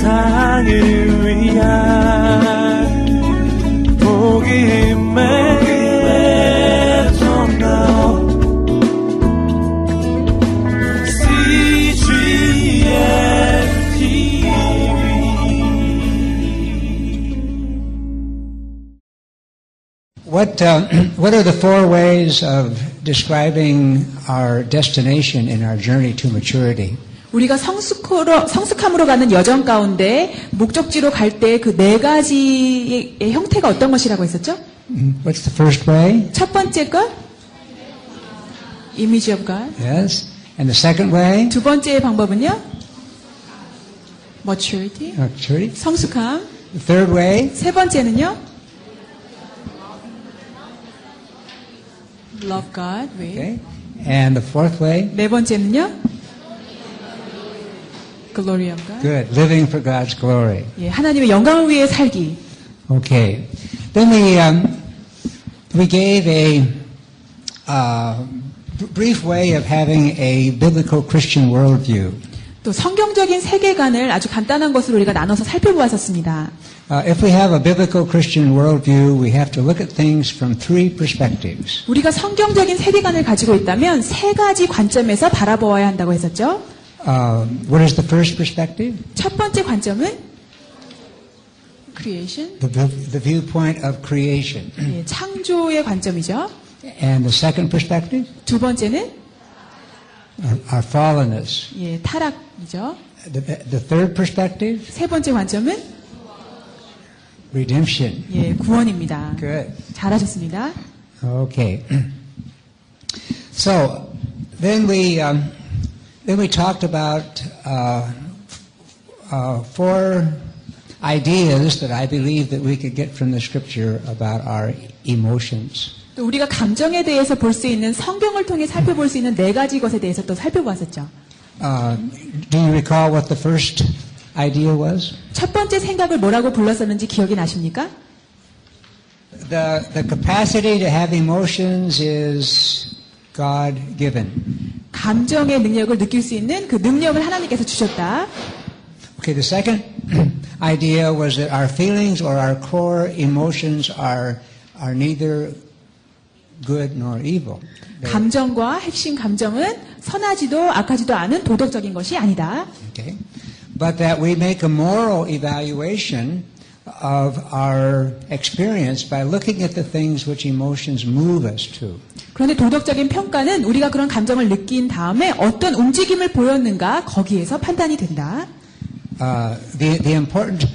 세상을 위한 복음의 통로 CGN TV What, uh, what are the four ways of describing our destination in our journey to maturity? 우리가 성숙으로, 성숙함으로 가는 여정 가운데 목적지로 갈 때 그 네 가지의 형태가 어떤 것이라고 했었죠? Mm, What's the first way? 첫 번째 것, image of God. Yes. And the second way? 두 번째 방법은요? maturity. Maturity. 성숙함. The third way? 세 번째는요? love God. with. Okay. And the fourth way? 네 번째는요? Glory of God. Good. Living for God's glory. 예, 하나님의 영광을 위해 살기. Okay. Then we, um, we gave a uh, brief way of having a biblical Christian worldview. 또 성경적인 세계관을 아주 간단한 것으로 우리가 나눠서 살펴보았었습니다. Uh, if we have a biblical Christian worldview, we have to look at things from three perspectives. 우리가 성경적인 세계관을 가지고 있다면 세 가지 관점에서 바라보아야 한다고 했었죠. Uh, what is the first perspective? 첫 번째 관점은 creation, The, view- the viewpoint of creation. 예, 창조의 관점이죠. And the second perspective? 두 번째는 Our, our fallenness. 예, 타락이죠. The, the third perspective? 세 번째 관점은 Redemption. 예, 구원입니다. Good. 잘하셨습니다. Okay. So then we um, then we talked about uh, uh, four ideas that I believe that we could get from the Scripture about our emotions. 또 우리가 감정에 대해서 볼 수 있는 성경을 통해 살펴볼 수 있는 네 가지 것에 대해서 또 살펴보았었죠. Uh, do you recall what the first idea was? 첫 번째 생각을 뭐라고 불렀었는지 기억이 나십니까? The the capacity to have emotions is God given. 감정의 능력을 느낄 수 있는 그 능력을 하나님께서 주셨다. Okay, the second idea was that our feelings or our core emotions are, are neither good nor evil. 감정과 핵심 감정은 선하지도 악하지도 않은 도덕적인 것이 아니다. okay? But that we make a moral evaluation of our experience by looking at the things which emotions move us to. 그런데 도덕적인 평가는 우리가 그런 감정을 느낀 다음에 어떤 움직임을 보였는가 거기에서 판단이 된다. Uh, the, the important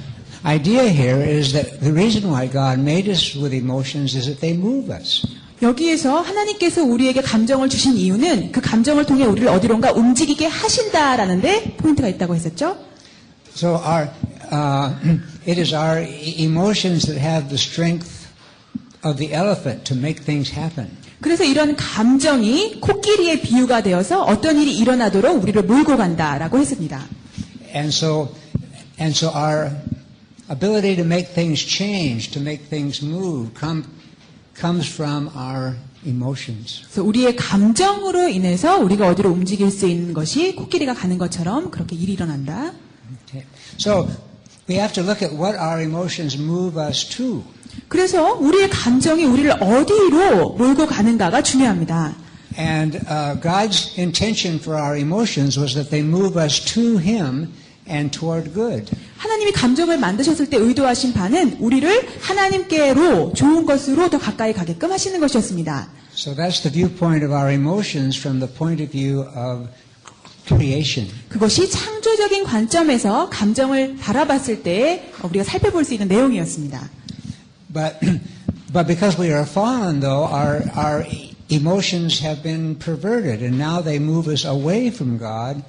idea here is that the reason why God made us with emotions is that they move us. 여기에서 하나님께서 우리에게 감정을 주신 이유는 그 감정을 통해 우리를 어디론가 움직이게 하신다라는데 포인트가 있다고 했었죠. So our, uh, it is our e- emotions that have the strength of the elephant to make things happen. 그래서 이런 감정이 코끼리의 비유가 되어서 어떤 일이 일어나도록 우리를 몰고 간다라고 했습니다. And so, and so our ability to make things change, to make things move, come, comes from our emotions. 그래서 우리의 감정으로 인해서 우리가 어디로 움직일 수 있는 것이 코끼리가 가는 것처럼 그렇게 일이 일어난다. Okay. So we have to look at what our emotions move us to. 그래서 우리의 감정이 우리를 어디로 몰고 가는가가 중요합니다. And uh, God's intention for our emotions was that they move us to Him and toward good. 하나님이 감정을 만드셨을 때 의도하신 바는 우리를 하나님께로 좋은 것으로 더 가까이 가게끔 하시는 것이었습니다. So that's the viewpoint of our emotions from the point of view of creation. 그것이 창조적인 관점에서 감정을 바라봤을 때 우리가 살펴볼 수 있는 내용이었습니다. But, but because we are fallen, though, our, our emotions have been perverted, and now they move us away from God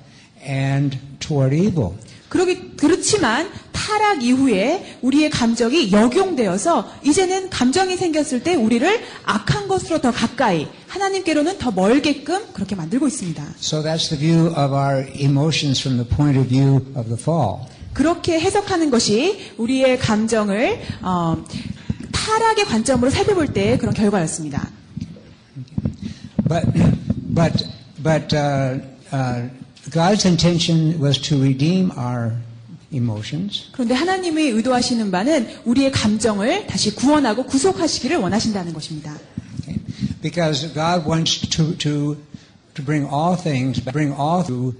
and toward evil. 그러기, 그렇지만 타락 이후에 우리의 감정이 역용되어서 이제는 감정이 생겼을 때 우리를 악한 것으로 더 가까이 하나님께로는 더 멀게끔 그렇게 만들고 있습니다. So that's the view of our emotions from the point of view of the fall. 그렇게 해석하는 것이 우리의 감정을 어, 타락의 관점으로 살펴볼 때 그런 결과였습니다. But, but, but uh, uh, God's intention was to redeem our emotions. 그런데 하나님이 의도하시는 바는 우리의 감정을 다시 구원하고 구속하시기를 원하신다는 것입니다. Because God wants to, to, to bring all things, bring all to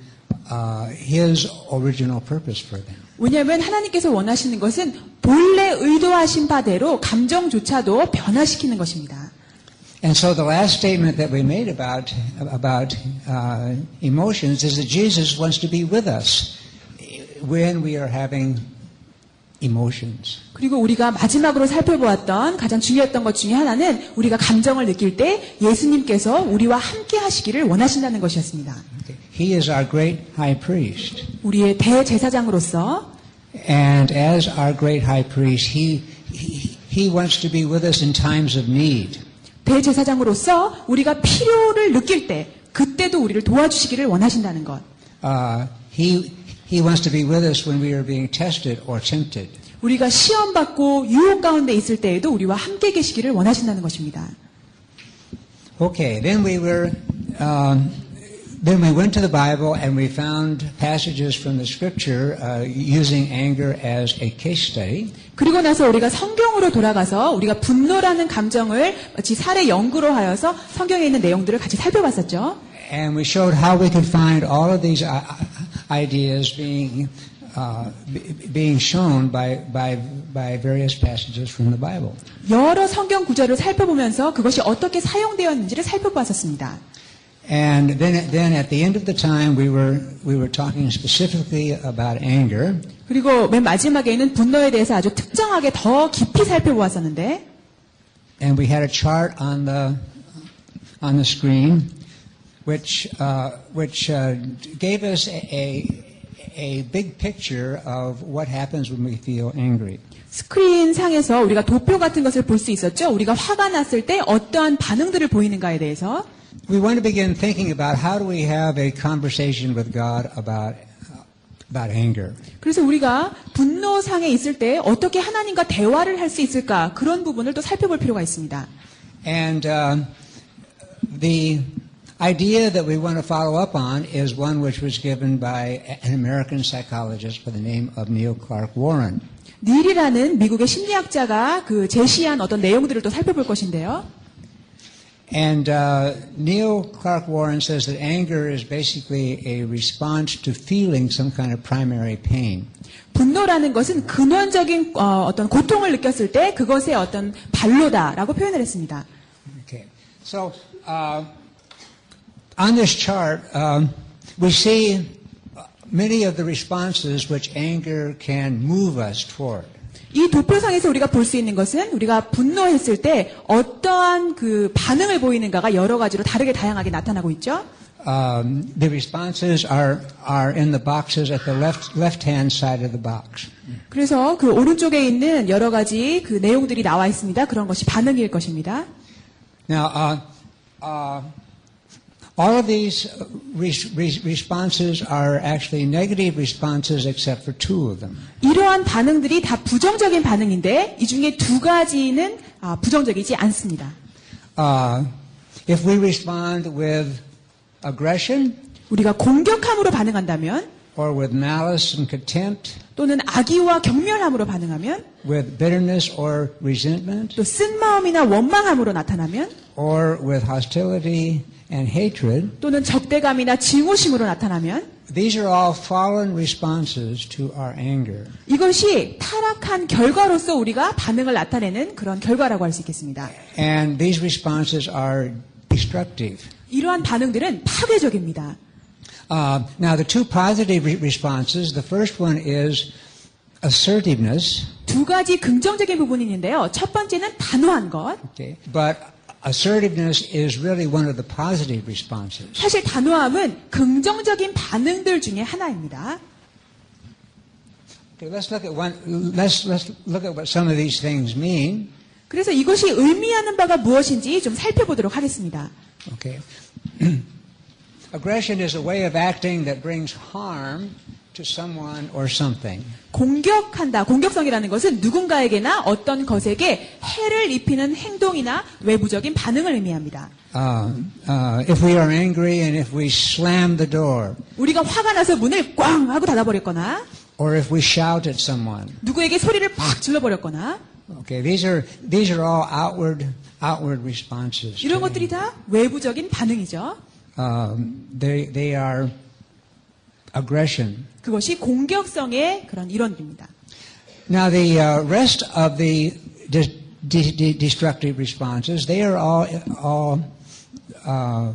uh, His original purpose for them. 왜냐하면 하나님께서 원하시는 것은 본래 의도하신 바대로 감정조차도 변화시키는 것입니다. And so the last statement that we made about, about uh, emotions is that Jesus wants to be with us when we are having emotions. 그리고 우리가 마지막으로 살펴보았던 가장 중요했던 것 중에 하나는 우리가 감정을 느낄 때 예수님께서 우리와 함께 하시기를 원하신다는 것이었습니다. He is our great high priest. 우리의 대제사장으로서 And as our great high priest, he, he, he wants to be with us in times of need. 대제사장으로서 우리가 필요를 느낄 때 그때도 우리를 도와주시기를 원하신다는 것. Uh, he, he wants to be with us when we are being tested or tempted. 우리가 시험 받고 유혹 가운데 있을 때에도 우리와 함께 계시기를 원하신다는 것입니다. Okay, then we were, um, then we went to the Bible and we found passages from the Scripture uh, using anger as a case study. 그리고 나서 우리가 성경으로 돌아가서 우리가 분노라는 감정을 마치 사례 연구로 하여서 성경에 있는 내용들을 같이 살펴봤었죠. And we showed how we could find all of these ideas being uh, b- being shown by, by, by various passages from the Bible. 여러 성경 구절을 살펴보면서 그것이 어떻게 사용되었는지를 살펴봤었습니다. And then, then at the end of the time, we were, we were talking specifically about anger. 그리고 맨 마지막에는 분노에 대해서 아주 특정하게 더 깊이 살펴보았었는데 And we had a chart on the, on the screen Which, uh, which uh, gave us a, a big picture of what happens when we feel angry. 스크린 상에서 우리가 도표 같은 것을 볼 수 있었죠. 우리가 화가 났을 때 어떠한 반응들을 보이는가에 대해서 We want to begin thinking about how do we have a conversation with God about, about anger. 그래서 우리가 분노 상에 있을 때 어떻게 하나님과 대화를 할 수 있을까 그런 부분을 또 살펴볼 필요가 있습니다. And uh, the idea that we want to follow up on is one which was given by an American psychologist by the name of Neil Clark Warren. 닐이라는 미국의 심리학자가 그 제시한 어떤 내용들을 또 살펴볼 것인데요. And uh, Neil Clark Warren says that anger is basically a response to feeling some kind of primary pain. 분노라는 것은 근원적인 어, 떤 고통을 느꼈을 때 그것의 어떤 반로다라고 표현을 했습니다. Okay. So uh, on this chart, um, we see many of the responses which anger can move us toward. 이 도표상에서 우리가 볼 수 있는 것은 우리가 분노했을 때 어떠한 그 반응을 보이는가가 여러 가지로 다르게 다양하게 나타나고 있죠. Um, the responses are are in the boxes at the left left hand side of the box. 그래서 그 오른쪽에 있는 여러 가지 그 내용들이 나와 있습니다. 그런 것이 반응일 것입니다. Now, uh, uh, all of these re- re- responses are actually negative responses, except for two of them. 이러한 반응들이 다 부정적인 반응인데 이 중에 두 가지는 아, 부정적이지 않습니다. Uh, if we respond with aggression 우리가 공격함으로 반응한다면 or with malice and contempt, 또는 악의와 경멸함으로 반응하면 with bitterness or resentment, 또 쓴마음이나 원망함으로 나타나면 or with hostility and hatred, 또는 적대감이나 증오심으로 나타나면 these are all fallen responses to our anger. 이것이 타락한 결과로서 우리가 반응을 나타내는 그런 결과라고 할 수 있겠습니다. And these responses are destructive. 이러한 반응들은 파괴적입니다. Uh, now, the two positive re- responses, the first one is assertiveness, 두 가지 긍정적인 부분이 있는데요. 첫 번째는 단호한 것. okay, but assertiveness is really one of the positive responses. 사실 단호함은 긍정적인 반응들 중에 하나입니다. Okay, let's look at one. Let's let's look at what some of these things mean. 그래서 이것이 의미하는 바가 무엇인지 좀 살펴보도록 하겠습니다. Okay, aggression is a way of acting that brings harm to someone or something. 공격한다. 공격성이라는 것은 누군가에게나 어떤 것에게 해를 입히는 행동이나 외부적인 반응을 의미합니다. Uh, uh, if we are angry and if we slam the door, 우리가 화가 나서 문을 꽝 하고 닫아버렸거나 or if we shout at someone. 누구에게 소리를 팍 질러버렸거나 Okay, these are these are all outward outward responses. 이런 것들이 다 외부적인 반응이죠. um, they they are aggression. 그것이 공격성의 그런 일원입니다. Now the uh, rest of the de- de- de- destructive responses, they are all all uh,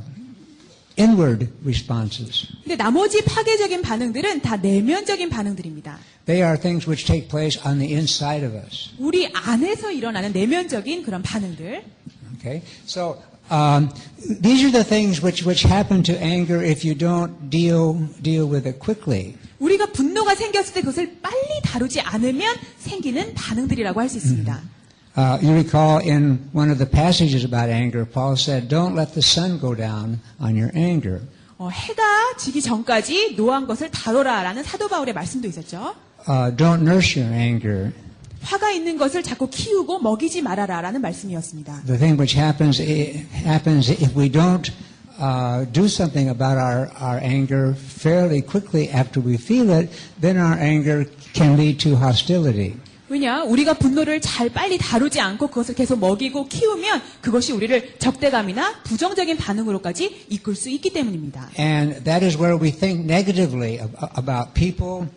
inward responses. 근데 나머지 파괴적인 반응들은 다 내면적인 반응들입니다. They are things which take place on the inside of us. 우리 안에서 일어나는 내면적인 그런 반응들. Okay, so um, these are the things which which happen to anger if you don't deal deal with it quickly. 우리가 분노가 생겼을 때 그것을 빨리 다루지 않으면 생기는 반응들이라고 할 수 있습니다. Uh, you recall in one of the passages about anger, Paul said, "Don't let the sun go down on your anger." 어, 해가 지기 전까지 노한 것을 다뤄라라는 사도 바울의 말씀도 있었죠. Uh, don't nurse your anger. 화가 있는 것을 자꾸 키우고 먹이지 말아라라는 말씀이었습니다. The thing which happens happens if we don't uh, do something about our, our anger fairly quickly after we feel it, then our anger can lead to hostility. 왜냐? 우리가 분노를 잘 빨리 다루지 않고 그것을 계속 먹이고 키우면 그것이 우리를 적대감이나 부정적인 반응으로까지 이끌 수 있기 때문입니다. And that is where we think negatively ab- about people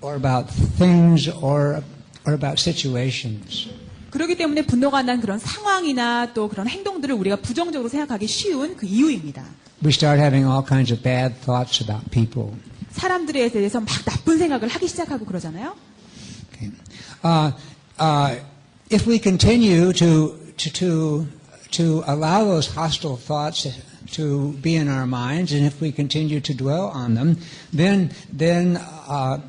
or about things or, or about situations. 그렇기 때문에 분노가 난 그런 상황이나 또 그런 행동들을 우리가 부정적으로 생각하기 쉬운 그 이유입니다. We start having all kinds of bad thoughts about people. 사람들에 대해서 막 나쁜 생각을 하기 시작하고 그러잖아요. Okay. Uh, uh, if we continue to, to, to, to allow those hostile thoughts to be in our minds, and if we continue to dwell on them, then, then, uh,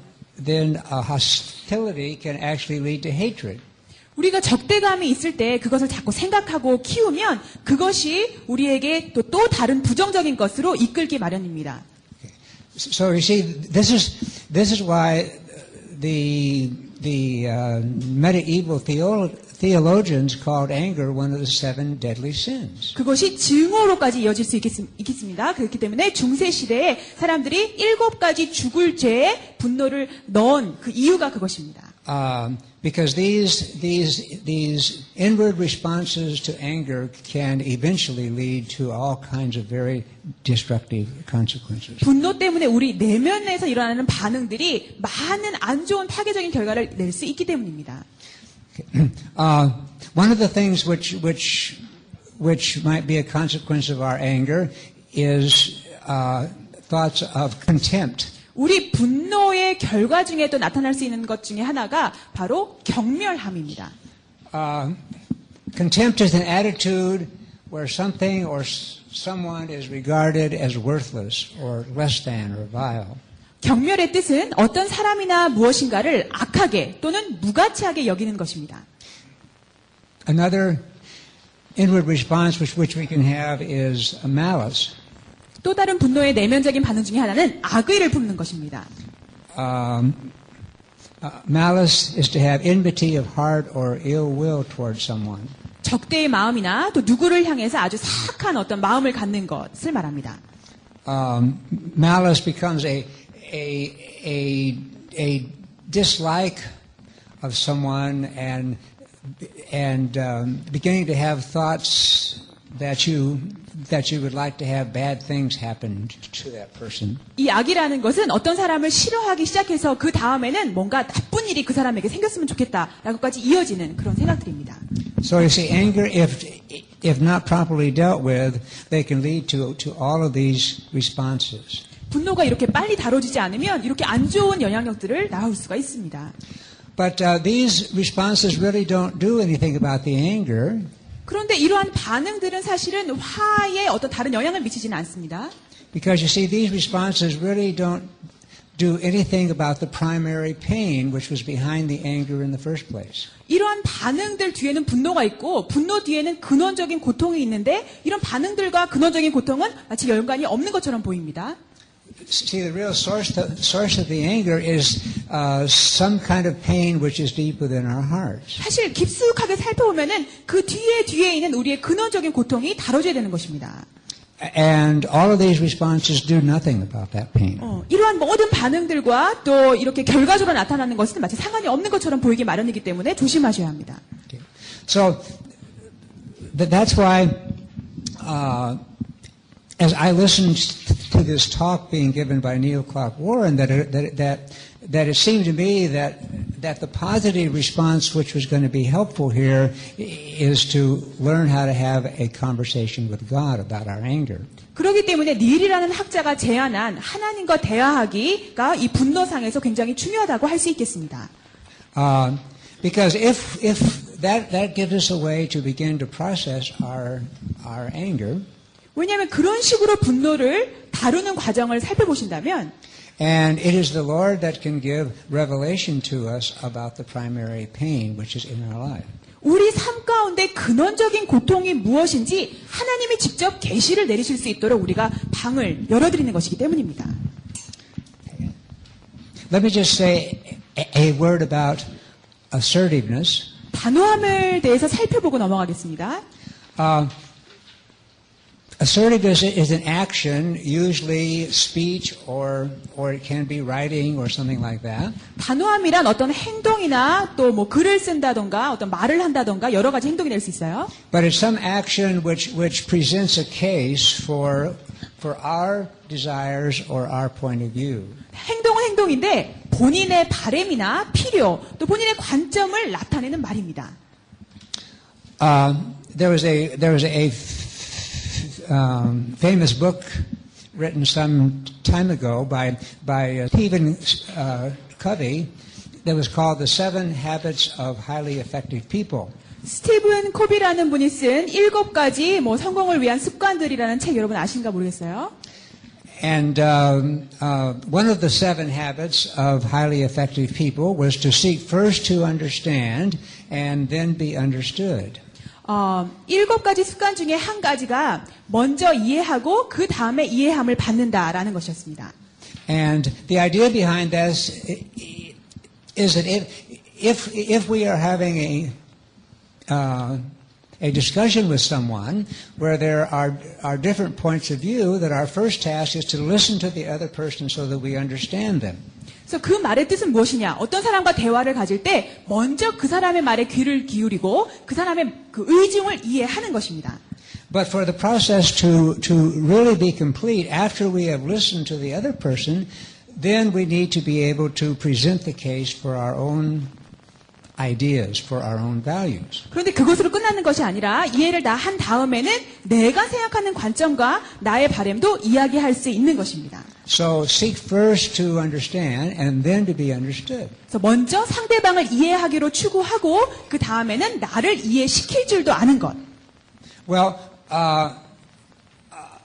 then uh, hostility can actually lead to hatred. 우리가 적대감이 있을 때 그것을 자꾸 생각하고 키우면 그것이 우리에게 또, 또 다른 부정적인 것으로 이끌기 마련입니다. So you see, this is this is why the the uh, medieval theo- theologians called anger one of the seven deadly sins. 그것이 증오로까지 이어질 수 있겠, 있겠습니다. 그렇기 때문에 중세 시대에 사람들이 일곱 가지 죽을 죄에 분노를 넣은 그 이유가 그것입니다. Um, because these these these inward responses to anger can eventually lead to all kinds of very destructive consequences. 분노 때문에 우리 내면에서 일어나는 반응들이 많은 안 좋은 파괴적인 결과를 낼 수 있기 때문입니다. Uh, one of the things which which which might be a consequence of our anger is uh, thoughts of contempt. 우리 분노의 결과 중에 또 나타날 수 있는 것 중에 하나가 바로 경멸함입니다. Uh, contempt is an attitude where something or s- someone is regarded as worthless or less than or vile. 경멸의 뜻은 어떤 사람이나 무엇인가를 악하게 또는 무가치하게 여기는 것입니다. Another inward response which, which we can have is malice. 또 다른 분노의 내면적인 반응 중에 하나는 악의를 품는 것입니다. Um, uh, malice is to have enmity of heart or ill will towards someone. 적대의 마음이나 또 누구를 향해서 아주 사악한 어떤 마음을 갖는 것을 말합니다. Um, malice becomes a, a, a, a dislike of someone and, and um, beginning to have thoughts that you, that you would like to have bad things happen to that person. 이 악이라는 것은 어떤 사람을 싫어하기 시작해서 그 다음에는 뭔가 나쁜 일이 그 사람에게 생겼으면 좋겠다라고까지 이어지는 그런 생각들입니다. So you see, anger, if, if not properly dealt with, they can lead to, to all of these responses. 분노가 이렇게 빨리 다뤄지지 않으면 이렇게 안 좋은 영향력들을 낳을 수가 있습니다. But uh, these responses really don't do anything about the anger. 그런데 이러한 반응들은 사실은 화에 어떤 다른 영향을 미치지는 않습니다. Because you see, these responses really don't do anything about the primary pain which was behind the anger in the first place. 이러한 반응들 뒤에는 분노가 있고 분노 뒤에는 근원적인 고통이 있는데 이런 반응들과 근원적인 고통은 마치 연관이 없는 것처럼 보입니다. See, the real source, the source of the anger is uh, some kind of pain which is deep within our hearts. 사실 깊숙하게 살펴보면은 그 뒤에 뒤에 있는 우리의 근원적인 고통이 다뤄져야 되는 것입니다. And all of these responses do nothing about that pain. 어, 이러한 모든 반응들과 또 이렇게 결과적으로 나타나는 것은 마치 상관이 없는 것처럼 보이기 마련이기 때문에 조심하셔야 합니다. Okay. So th- that's why, uh, as I listened to this talk being given by Neil Clark Warren, that it, that, that that it seemed to me that that the positive response, which was going to be helpful here, i- is to learn how to have a conversation with God about our anger. 그렇기 때문에 닐이라는 학자가 제안한 하나님과 대화하기가 이 분노상에서 굉장히 중요하다고 할 수 있겠습니다. Uh, because if if that that gives us a way to begin to process our our anger. 왜냐하면 그런 식으로 분노를 다루는 과정을 살펴보신다면 And it is the Lord that can give revelation to us about the primary pain which is in our life. 우리 삶 가운데 근원적인 고통이 무엇인지 하나님이 직접 계시를 내리실 수 있도록 우리가 방을 열어드리는 것이기 때문입니다. Let me just say a, word about assertiveness. 단호함을 대해서 살펴보고 넘어가겠습니다. Uh, assertiveness is an action, usually speech or or it can be writing or something like that. 단호함이란 어떤 행동이나 또 뭐 글을 쓴다던가 어떤 말을 한다던가 여러 가지 행동이 될 수 있어요. But it's some action which which presents a case for for our desires or our point of view. 행동은 행동인데 본인의 바램이나 필요 또 본인의 관점을 나타내는 말입니다. Uh, there was a there was a f- um, famous book written some time ago by by uh, Stephen uh, Covey that was called "The Seven Habits of Highly Effective People." 스티븐 코비라는 분이 쓴 일곱 가지 뭐 성공을 위한 습관들이라는 책 여러분 아신가 모르겠어요. And um, uh, one of the seven habits of highly effective people was to seek first to understand and then be understood. 어, 일곱 가지 습관 중에 한 가지가 먼저 이해하고 그 다음에 이해함을 받는다라는 것이었습니다. And the idea behind this is that if, if, if we are having a, uh, a discussion with someone where there are, are different points of view, that our first task is to listen to the other person so that we understand them. 그래서 그 말의 뜻은 무엇이냐? 어떤 사람과 대화를 가질 때 먼저 그 사람의 말에 귀를 기울이고 그 사람의 그 의중을 이해하는 것입니다. But for the process to, to really be complete, after we have listened to the other person, then we need to be able to present the case for our own ideas, for our own values. 그런데 그것으로 끝나는 것이 아니라 이해를 다 한 다음에는 내가 생각하는 관점과 나의 바램도 이야기할 수 있는 것입니다. So seek first to understand and then to be understood. 그래서 먼저 상대방을 이해하기로 추구하고 그 다음에는 나를 이해시킬 줄도 아는 것. Well, uh,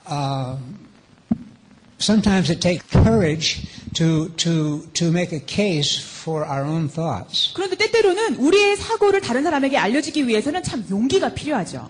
uh, sometimes it takes courage to, to, to make a case for our own thoughts. 그런데 때때로는 우리의 사고를 다른 사람에게 알려주기 위해서는 참 용기가 필요하죠.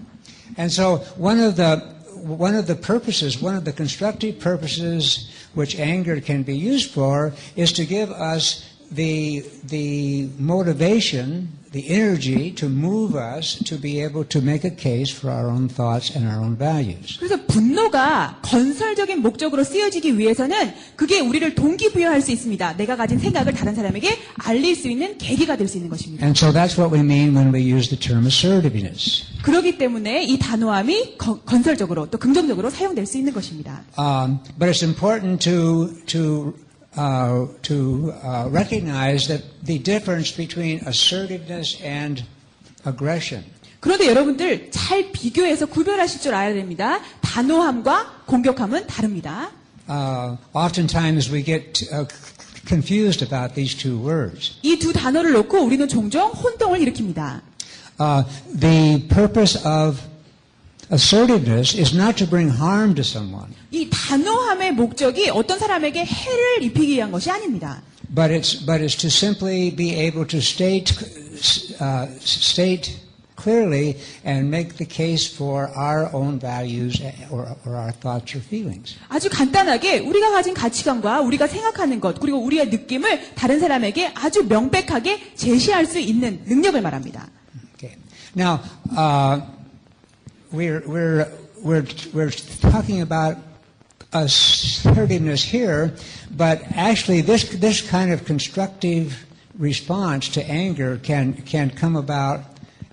And so one of the one of the purposes, one of the constructive purposes which anger can be used for is to give us the the motivation, the energy to move us to be able to make a case for our own thoughts and our own values. 그래서 분노가 건설적인 목적으로 쓰여지기 위해서는 그게 우리를 동기부여할 수 있습니다. 내가 가진 생각을 다른 사람에게 알릴 수 있는 계기가 될 수 있는 것입니다. And so that's what we mean when we use the term assertiveness. 그렇기 때문에 이 단호함이 거- 건설적으로 또 긍정적으로 사용될 수 있는 것입니다. Um, but it's important to to uh, to uh, recognize that the difference between assertiveness and aggression. 그런데 여러분들 잘 비교해서 구별하실 줄 알아야 됩니다. 단호함과 공격함은 다릅니다. Uh, oftentimes we get uh, c- confused about these two words. 이 두 단어를 놓고 우리는 종종 혼동을 일으킵니다. Uh, the purpose of assertiveness is not to bring harm to someone, 이 단호함의 목적이 어떤 사람에게 해를 입히기 위한 것이 아닙니다. but it's but it's to simply be able to state uh, state clearly and make the case for our own values or, or our thoughts or feelings. 아주 간단하게 우리가 가진 가치관과 우리가 생각하는 것 그리고 우리의 느낌을 다른 사람에게 아주 명백하게 제시할 수 있는 능력을 말합니다. Okay. Now, uh, we're, we're, we're, we're talking about assertiveness here, but actually this, this kind of constructive response to anger can, can come about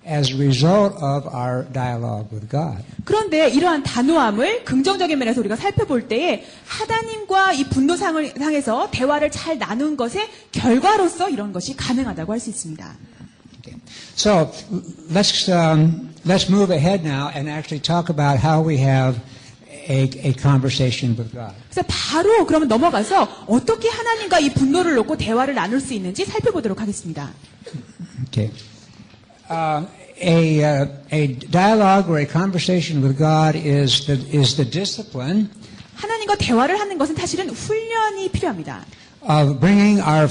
as a result of our dialogue with God. 그런데 이러한 단호함을 긍정적인 면에서 우리가 살펴볼 때에 하나님과 이 분노 상을 상에서 대화를 잘 나눈 것의 결과로서 이런 것이 가능하다고 할 수 있습니다. Okay. So let's, um, let's move ahead now and actually talk about how we have a, a conversation with God. 그래서 바로 그러면 넘어가서 어떻게 하나님과 이 분노를 놓고 대화를 나눌 수 있는지 살펴보도록 하겠습니다. Okay. Uh, a, uh, a dialogue or a conversation with God is the, is the discipline 하나님과 대화를 하는 것은 사실은 훈련이 필요합니다. of bringing our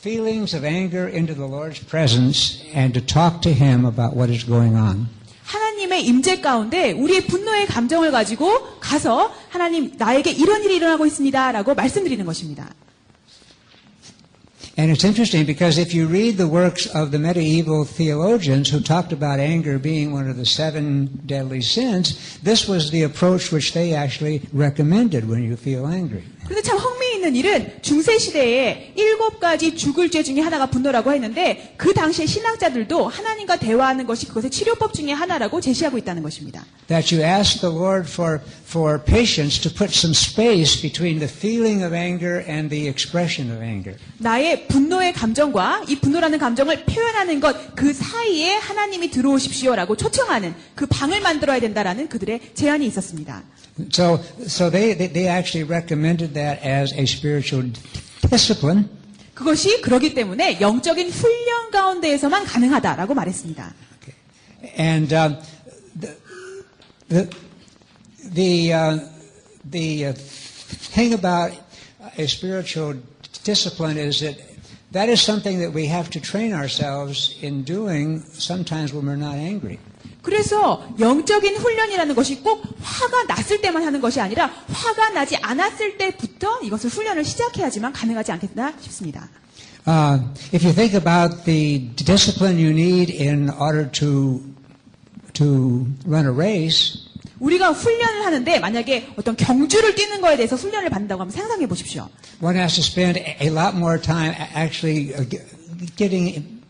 feelings of anger into the Lord's presence and to talk to Him about what is going on. 하나님의 임재 가운데 우리의 분노의 감정을 가지고 가서 하나님 나에게 이런 일이 일어나고 있습니다라고 말씀드리는 것입니다. And it's interesting because if you read the works of the medieval theologians who talked about anger being one of the seven deadly sins, this was the approach which they actually recommended when you feel angry. 그런데 참 흥미있는 일은 중세 시대에 일곱 가지 죽을 죄 중에 하나가 분노라고 했는데 그 당시에 신학자들도 하나님과 대화하는 것이 그것의 치료법 중에 하나라고 제시하고 있다는 것입니다. That you ask the Lord for, for patience to put some space between the feeling of anger and the expression of anger. 나의 분노의 감정과 이 분노라는 감정을 표현하는 것 그 사이에 하나님이 들어오십시오라고 초청하는 그 방을 만들어야 된다라는 그들의 제안이 있었습니다. So, so they, they, they actually recommended that as a spiritual discipline. 그것이 그러기 때문에 영적인 훈련 가운데에서만 가능하다라고 말했습니다. And um, the the the, uh, the uh, thing about a spiritual discipline is that that is something that we have to train ourselves in doing sometimes when we're not angry. 그래서 영적인 훈련이라는 것이 꼭 화가 났을 때만 하는 것이 아니라 화가 나지 않았을 때부터 이것을 훈련을 시작해야지만 가능하지 않겠나 싶습니다. Uh, if you think about the discipline you need in order to to run a race, 우리가 훈련을 하는데 만약에 어떤 경주를 뛰는 거에 대해서 훈련을 받는다고 하면 상상해 보십시오. one has to spend a lot more time actually uh, ge- getting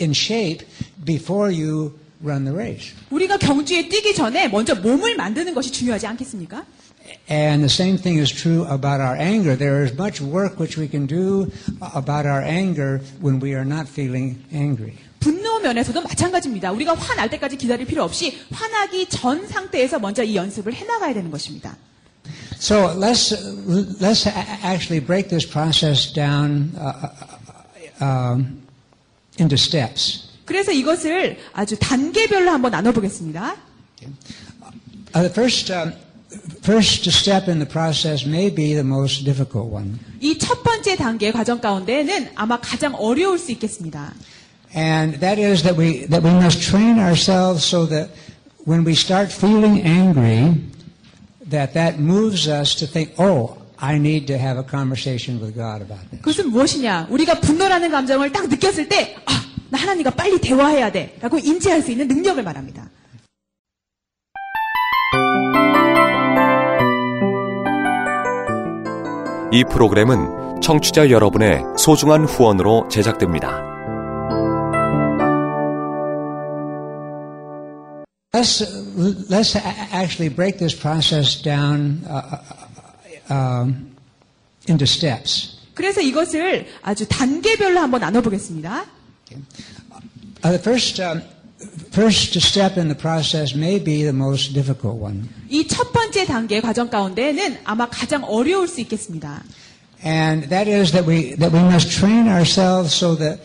in shape before you run the race. 우리가 경주에 뛰기 전에 먼저 몸을 만드는 것이 중요하지 않겠습니까? And the same thing is true about our anger. There is much work which we can do about our anger when we are not feeling angry. 분노 면에서도 마찬가지입니다. 우리가 화날 때까지 기다릴 필요 없이 화나기 전 상태에서 먼저 이 연습을 해나가야 되는 것입니다. So let's let's actually break this process down uh, uh, um, into steps. 그래서 이것을 아주 단계별로 한번 나눠보겠습니다. Uh, the first um, first step in the process may be the most difficult one, 이 첫 번째 단계 과정 가운데는 아마 가장 어려울 수 있겠습니다. and that is that we that we must train ourselves so that when we start feeling angry, that that moves us to think, oh, I need to have a conversation with God about this. 그것은 무엇이냐? 우리가 분노라는 감정을 딱 느꼈을 때, 아, 나 하나님과 빨리 대화해야 돼. 라고 인지할 수 있는 능력을 말합니다. 이 프로그램은 청취자 여러분의 소중한 후원으로 제작됩니다. Let's let's a- actually break this process down uh, uh, um, into steps. 그래서 이것을 아주 단계별로 한번 나눠보겠습니다. Uh, the first um, first step in the process may be the most difficult one, 이 첫 번째 단계 과정 가운데는 아마 가장 어려울 수 있겠습니다. and that is that we that we must train ourselves so that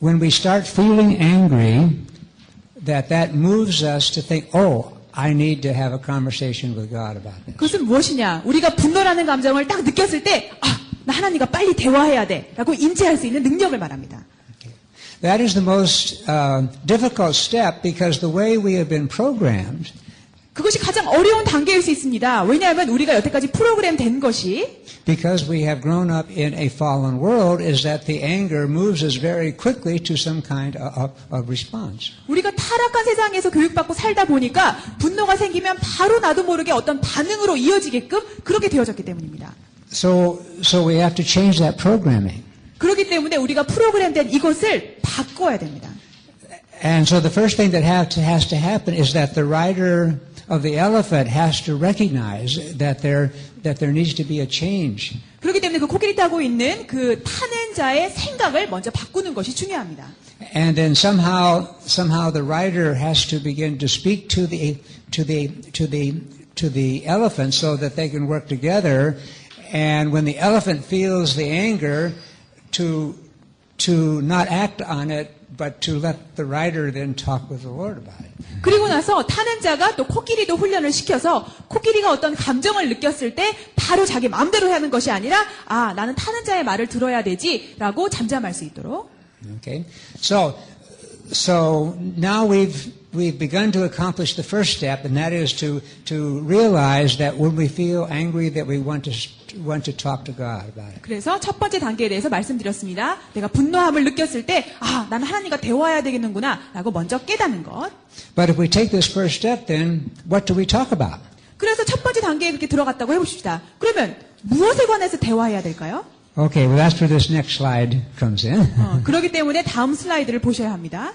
when we start feeling angry, that that moves us to think, oh, I need to have a conversation with God about this. 그것은 무엇이냐? 우리가 분노라는 감정을 딱 느꼈을 때, 아, 나 하나님과 빨리 대화해야 돼. 라고 인지할 수 있는 능력을 말합니다. That is the most uh, difficult step because the way we have been programmed 그것이 가장 어려운 단계일 수 있습니다. 왜냐하면 우리가 여태까지 프로그램 된 것이 because we have grown up in a fallen world, is that the anger moves us very quickly to some kind of, of response. 우리가 타락한 세상에서 교육받고 살다 보니까 분노가 생기면 바로 나도 모르게 어떤 반응으로 이어지게끔 그렇게 되어졌기 때문입니다. So, so we have to change that programming. 그렇기 때문에 우리가 프로그램된 이것을 바꿔야 됩니다. And so the first thing that have to, has to happen is that the rider of the elephant has to recognize that there, that there needs to be a change. 그렇기 때문에 그 코끼리 타고 있는 그 타는 자의 생각을 먼저 바꾸는 것이 중요합니다. And then somehow, somehow the rider has to begin to speak to the, to the, to the, to the elephant so that they can work together. And when the elephant feels the anger, to, to not act on it, but to let the rider then talk with the Lord about it. 그리고 나서 타는 자가 또 코끼리도 훈련을 시켜서 코끼리가 어떤 감정을 느꼈을 때 바로 자기 마음대로 하는 것이 아니라 아 나는 타는 자의 말을 들어야 되지라고 잠잠할 수 있도록 Okay? So, so now we've, we've begun to accomplish the first step, and that is to, to realize that when we feel angry that we want to, want to talk to God about it. 그래서 첫 번째 단계에 대해서 말씀드렸습니다. 내가 분노함을 느꼈을 때 아 나는 하나님과 대화해야 되겠는구나라고 먼저 깨닫는 것. But if we take this first step, then what do we talk about? 그래서 첫 번째 단계에 그렇게 들어갔다고 해봅시다. 그러면 무엇에 관해서 대화해야 될까요? Okay, well that's where this next slide comes in. 어, 그렇기 때문에 다음 슬라이드를 보셔야 합니다.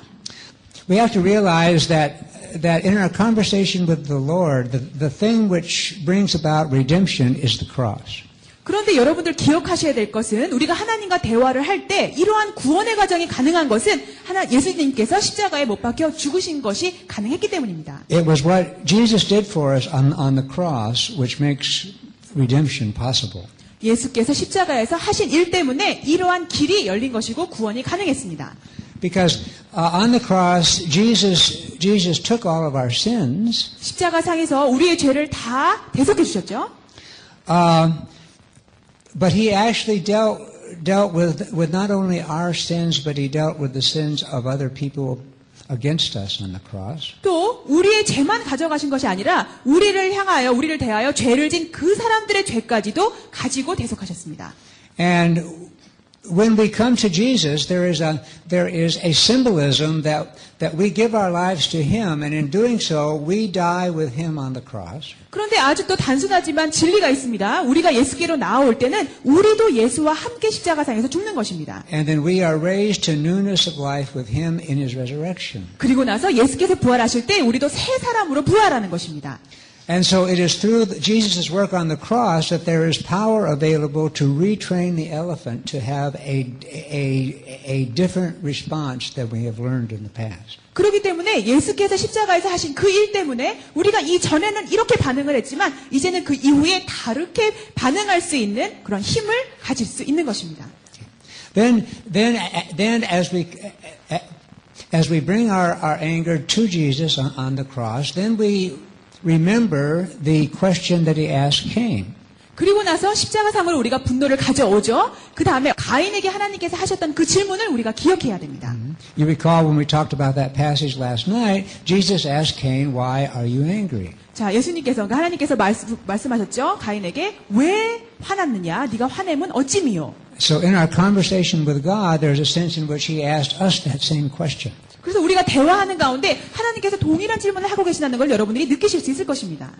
We have to realize that that in our conversation with the Lord, the, the thing which brings about redemption is the cross. 그런데 여러분들 기억하셔야 될 것은 우리가 하나님과 대화를 할 때 이러한 구원의 과정이 가능한 것은 하나 예수님께서 십자가에 못 박혀 죽으신 것이 가능했기 때문입니다. It was what Jesus did for us on, on the cross which makes redemption possible. 예수께서 십자가에서 하신 일 때문에 이러한 길이 열린 것이고 구원이 가능했습니다. Because uh, on the cross, Jesus, Jesus took all of our sins, 십자가상에서 우리의 죄를 다 대속해 주셨죠. uh, but he actually dealt, dealt with, with not only our sins, but he dealt with the sins of other people against us on the cross. 또 우리의 죄만 가져가신 것이 아니라 우리를 향하여 우리를 대하여 죄를 진 그 사람들의 죄까지도 가지고 대속하셨습니다. And when we come to Jesus, there is a, there is a symbolism that, that we give our lives to Him, and in doing so, we die with Him on the cross. 그런데 아주 또 단순하지만 진리가 있습니다. 우리가 예수께로 나아올 때는 우리도 예수와 함께 십자가상에서 죽는 것입니다. And then we are raised to newness of life with Him in His resurrection. 그리고 나서 예수께서 부활하실 때 우리도 새 사람으로 부활하는 것입니다. And so it is through Jesus' work on the cross that there is power available to retrain the elephant to have a, a, a different response than we have learned in the past. 그렇기 때문에 예수께서 십자가에서 하신 그 일 때문에 우리가 이 전에는 이렇게 반응을 했지만 이제는 그 이후에 다르게 반응할 수 있는 그런 힘을 가질 수 있는 것입니다. Then, then, then as we, as we bring our, our anger to Jesus on, on the cross, then we remember the question that he asked Cain. 그리고 나서 십자가상으로 우리가 분노를 가져오죠. 그 다음에 가인에게 하나님께서 하셨던 그 질문을 우리가 기억해야 됩니다. You recall when we talked about that passage last night, Jesus asked Cain, why are you angry? 자, 예수님께서, 그러니까 하나님께서 말씀, 말씀하셨죠. 가인에게 왜 화났느냐? 네가 화냄은 어찌미요? So in our conversation with God, there's a sense in which he asked us that same question. 그래서 우리가 대화하는 가운데 하나님께서 동일한 질문을 하고 계시다는 걸 여러분들이 느끼실 수 있을 것입니다.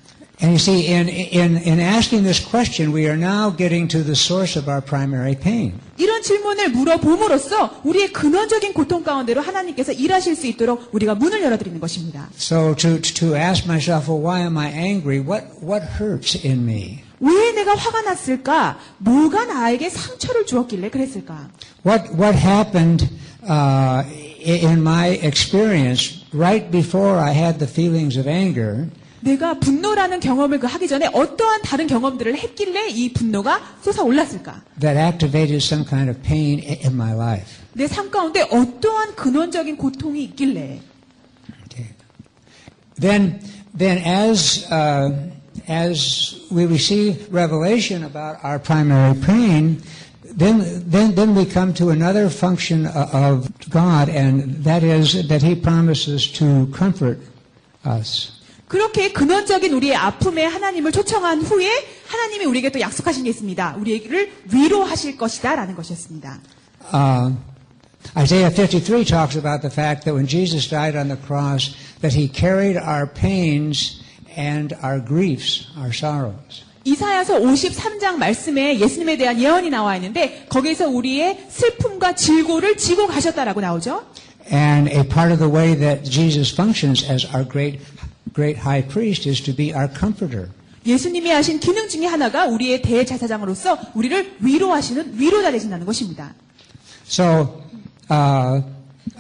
And you see, in, in, in asking this question, we are now getting to the source of our primary pain. 이런 질문을 물어봄으로써 우리의 근원적인 고통 가운데로 하나님께서 일하실 수 있도록 우리가 문을 열어드리는 것입니다. So to, to ask myself, well, why am I angry? What, what hurts in me? 왜 내가 화가 났을까? 뭐가 나에게 상처를 주었길래 그랬을까? What, what happened uh, in my experience right before I had the feelings of anger 내가 분노라는 경험을 그 하기 전에 어떠한 다른 경험들을 했길래 이 분노가 솟아올랐을까? that activated some kind of pain i- in my life? 내 삶 가운데 어떠한 근원적인 고통이 있길래 Okay. Then, then as, uh, as we receive revelation about our primary pain, then, then, then we come to another function o- of God, and that is that He promises to comfort us. 그렇게 근원적인 우리의 아픔에 하나님을 초청한 후에 하나님이 우리에게 또 약속하신 게 있습니다. 우리를 위로하실 것이다 라는 것이었습니다. Uh, Isaiah 53 talks about the fact that when Jesus died on the cross, that he carried our pains and our griefs, our sorrows. 이사야서 53장 말씀에 예수님에 대한 예언이 나와 있는데 거기에서 우리의 슬픔과 질고를 지고 가셨다라고 나오죠. And a part of the way that Jesus functions as our great, great high priest is to be our comforter. 예수님이 하신 기능 중에 하나가 우리의 대제사장으로서 우리를 위로하시는 위로자 되신다는 것입니다. So, uh,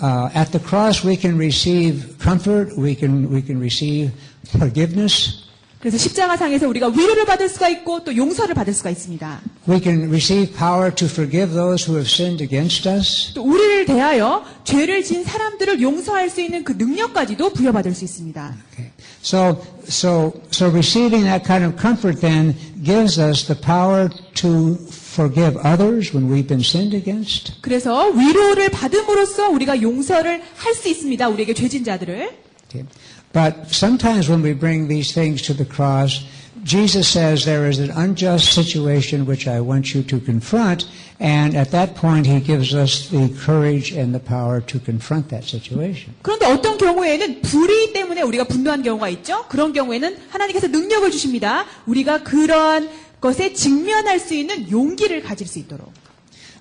uh, at the cross, we can receive comfort, we can, we can receive forgiveness, 그래서 십자가상에서 우리가 위로를 받을 수가 있고 또 용서를 받을 수가 있습니다. we can receive power to forgive those who have sinned against us. 또 우리를 대하여 죄를 지은 사람들을 용서할 수 있는 그 능력까지도 부여받을 수 있습니다. Okay. So, so, so receiving that kind of comfort then gives us the power to forgive others when we've been sinned against. 그래서 위로를 받음으로써 우리가 용서를 할 수 있습니다. 우리에게 죄진 자들을. Okay. But sometimes when we bring these things to the cross, Jesus says there is an unjust situation which I want you to confront, and at that point he gives us the courage and the power to confront that situation. 그런데 어떤 경우에는 불의 때문에 우리가 분노한 경우가 있죠. 그런 경우에는 하나님께서 능력을 주십니다. 우리가 그런 것에 직면할 수 있는 용기를 가질 수 있도록.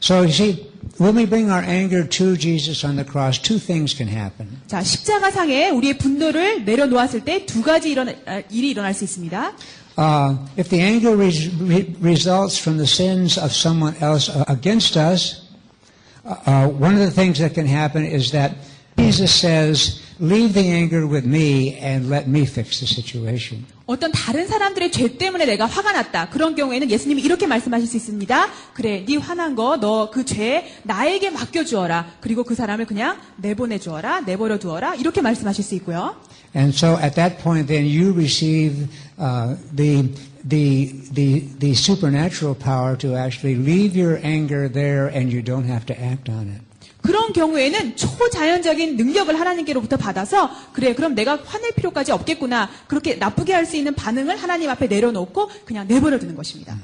So you see, when we bring our anger to Jesus on the cross, two things can happen. 자, 십자가상에 우리의 분노를 내려놓았을 때 두 가지 일어나, 아, 일이 일어날 수 있습니다. Uh, if the anger res- re- results from the sins of someone else uh, against us, uh, uh, one of the things that can happen is that Jesus says, Leave the anger with me and let me fix the situation. 어떤 다른 사람들의 죄 때문에 내가 화가 났다. 그런 경우에는 예수님이 이렇게 말씀하실 수 있습니다. 그래, 네 화난 거 너 그 죄 나에게 맡겨 주어라. 그리고 그 사람을 그냥 내보내 주어라. 내버려 두어라. 이렇게 말씀하실 수 있고요. And so at that point, then you receive uh, the, the, the, the supernatural power to actually leave your anger there and you don't have to act on it. 그런 경우에는 초자연적인 능력을 하나님께로부터 받아서 그래 그럼 내가 화낼 필요까지 없겠구나 그렇게 나쁘게 할 수 있는 반응을 하나님 앞에 내려놓고 그냥 내버려 두는 것입니다.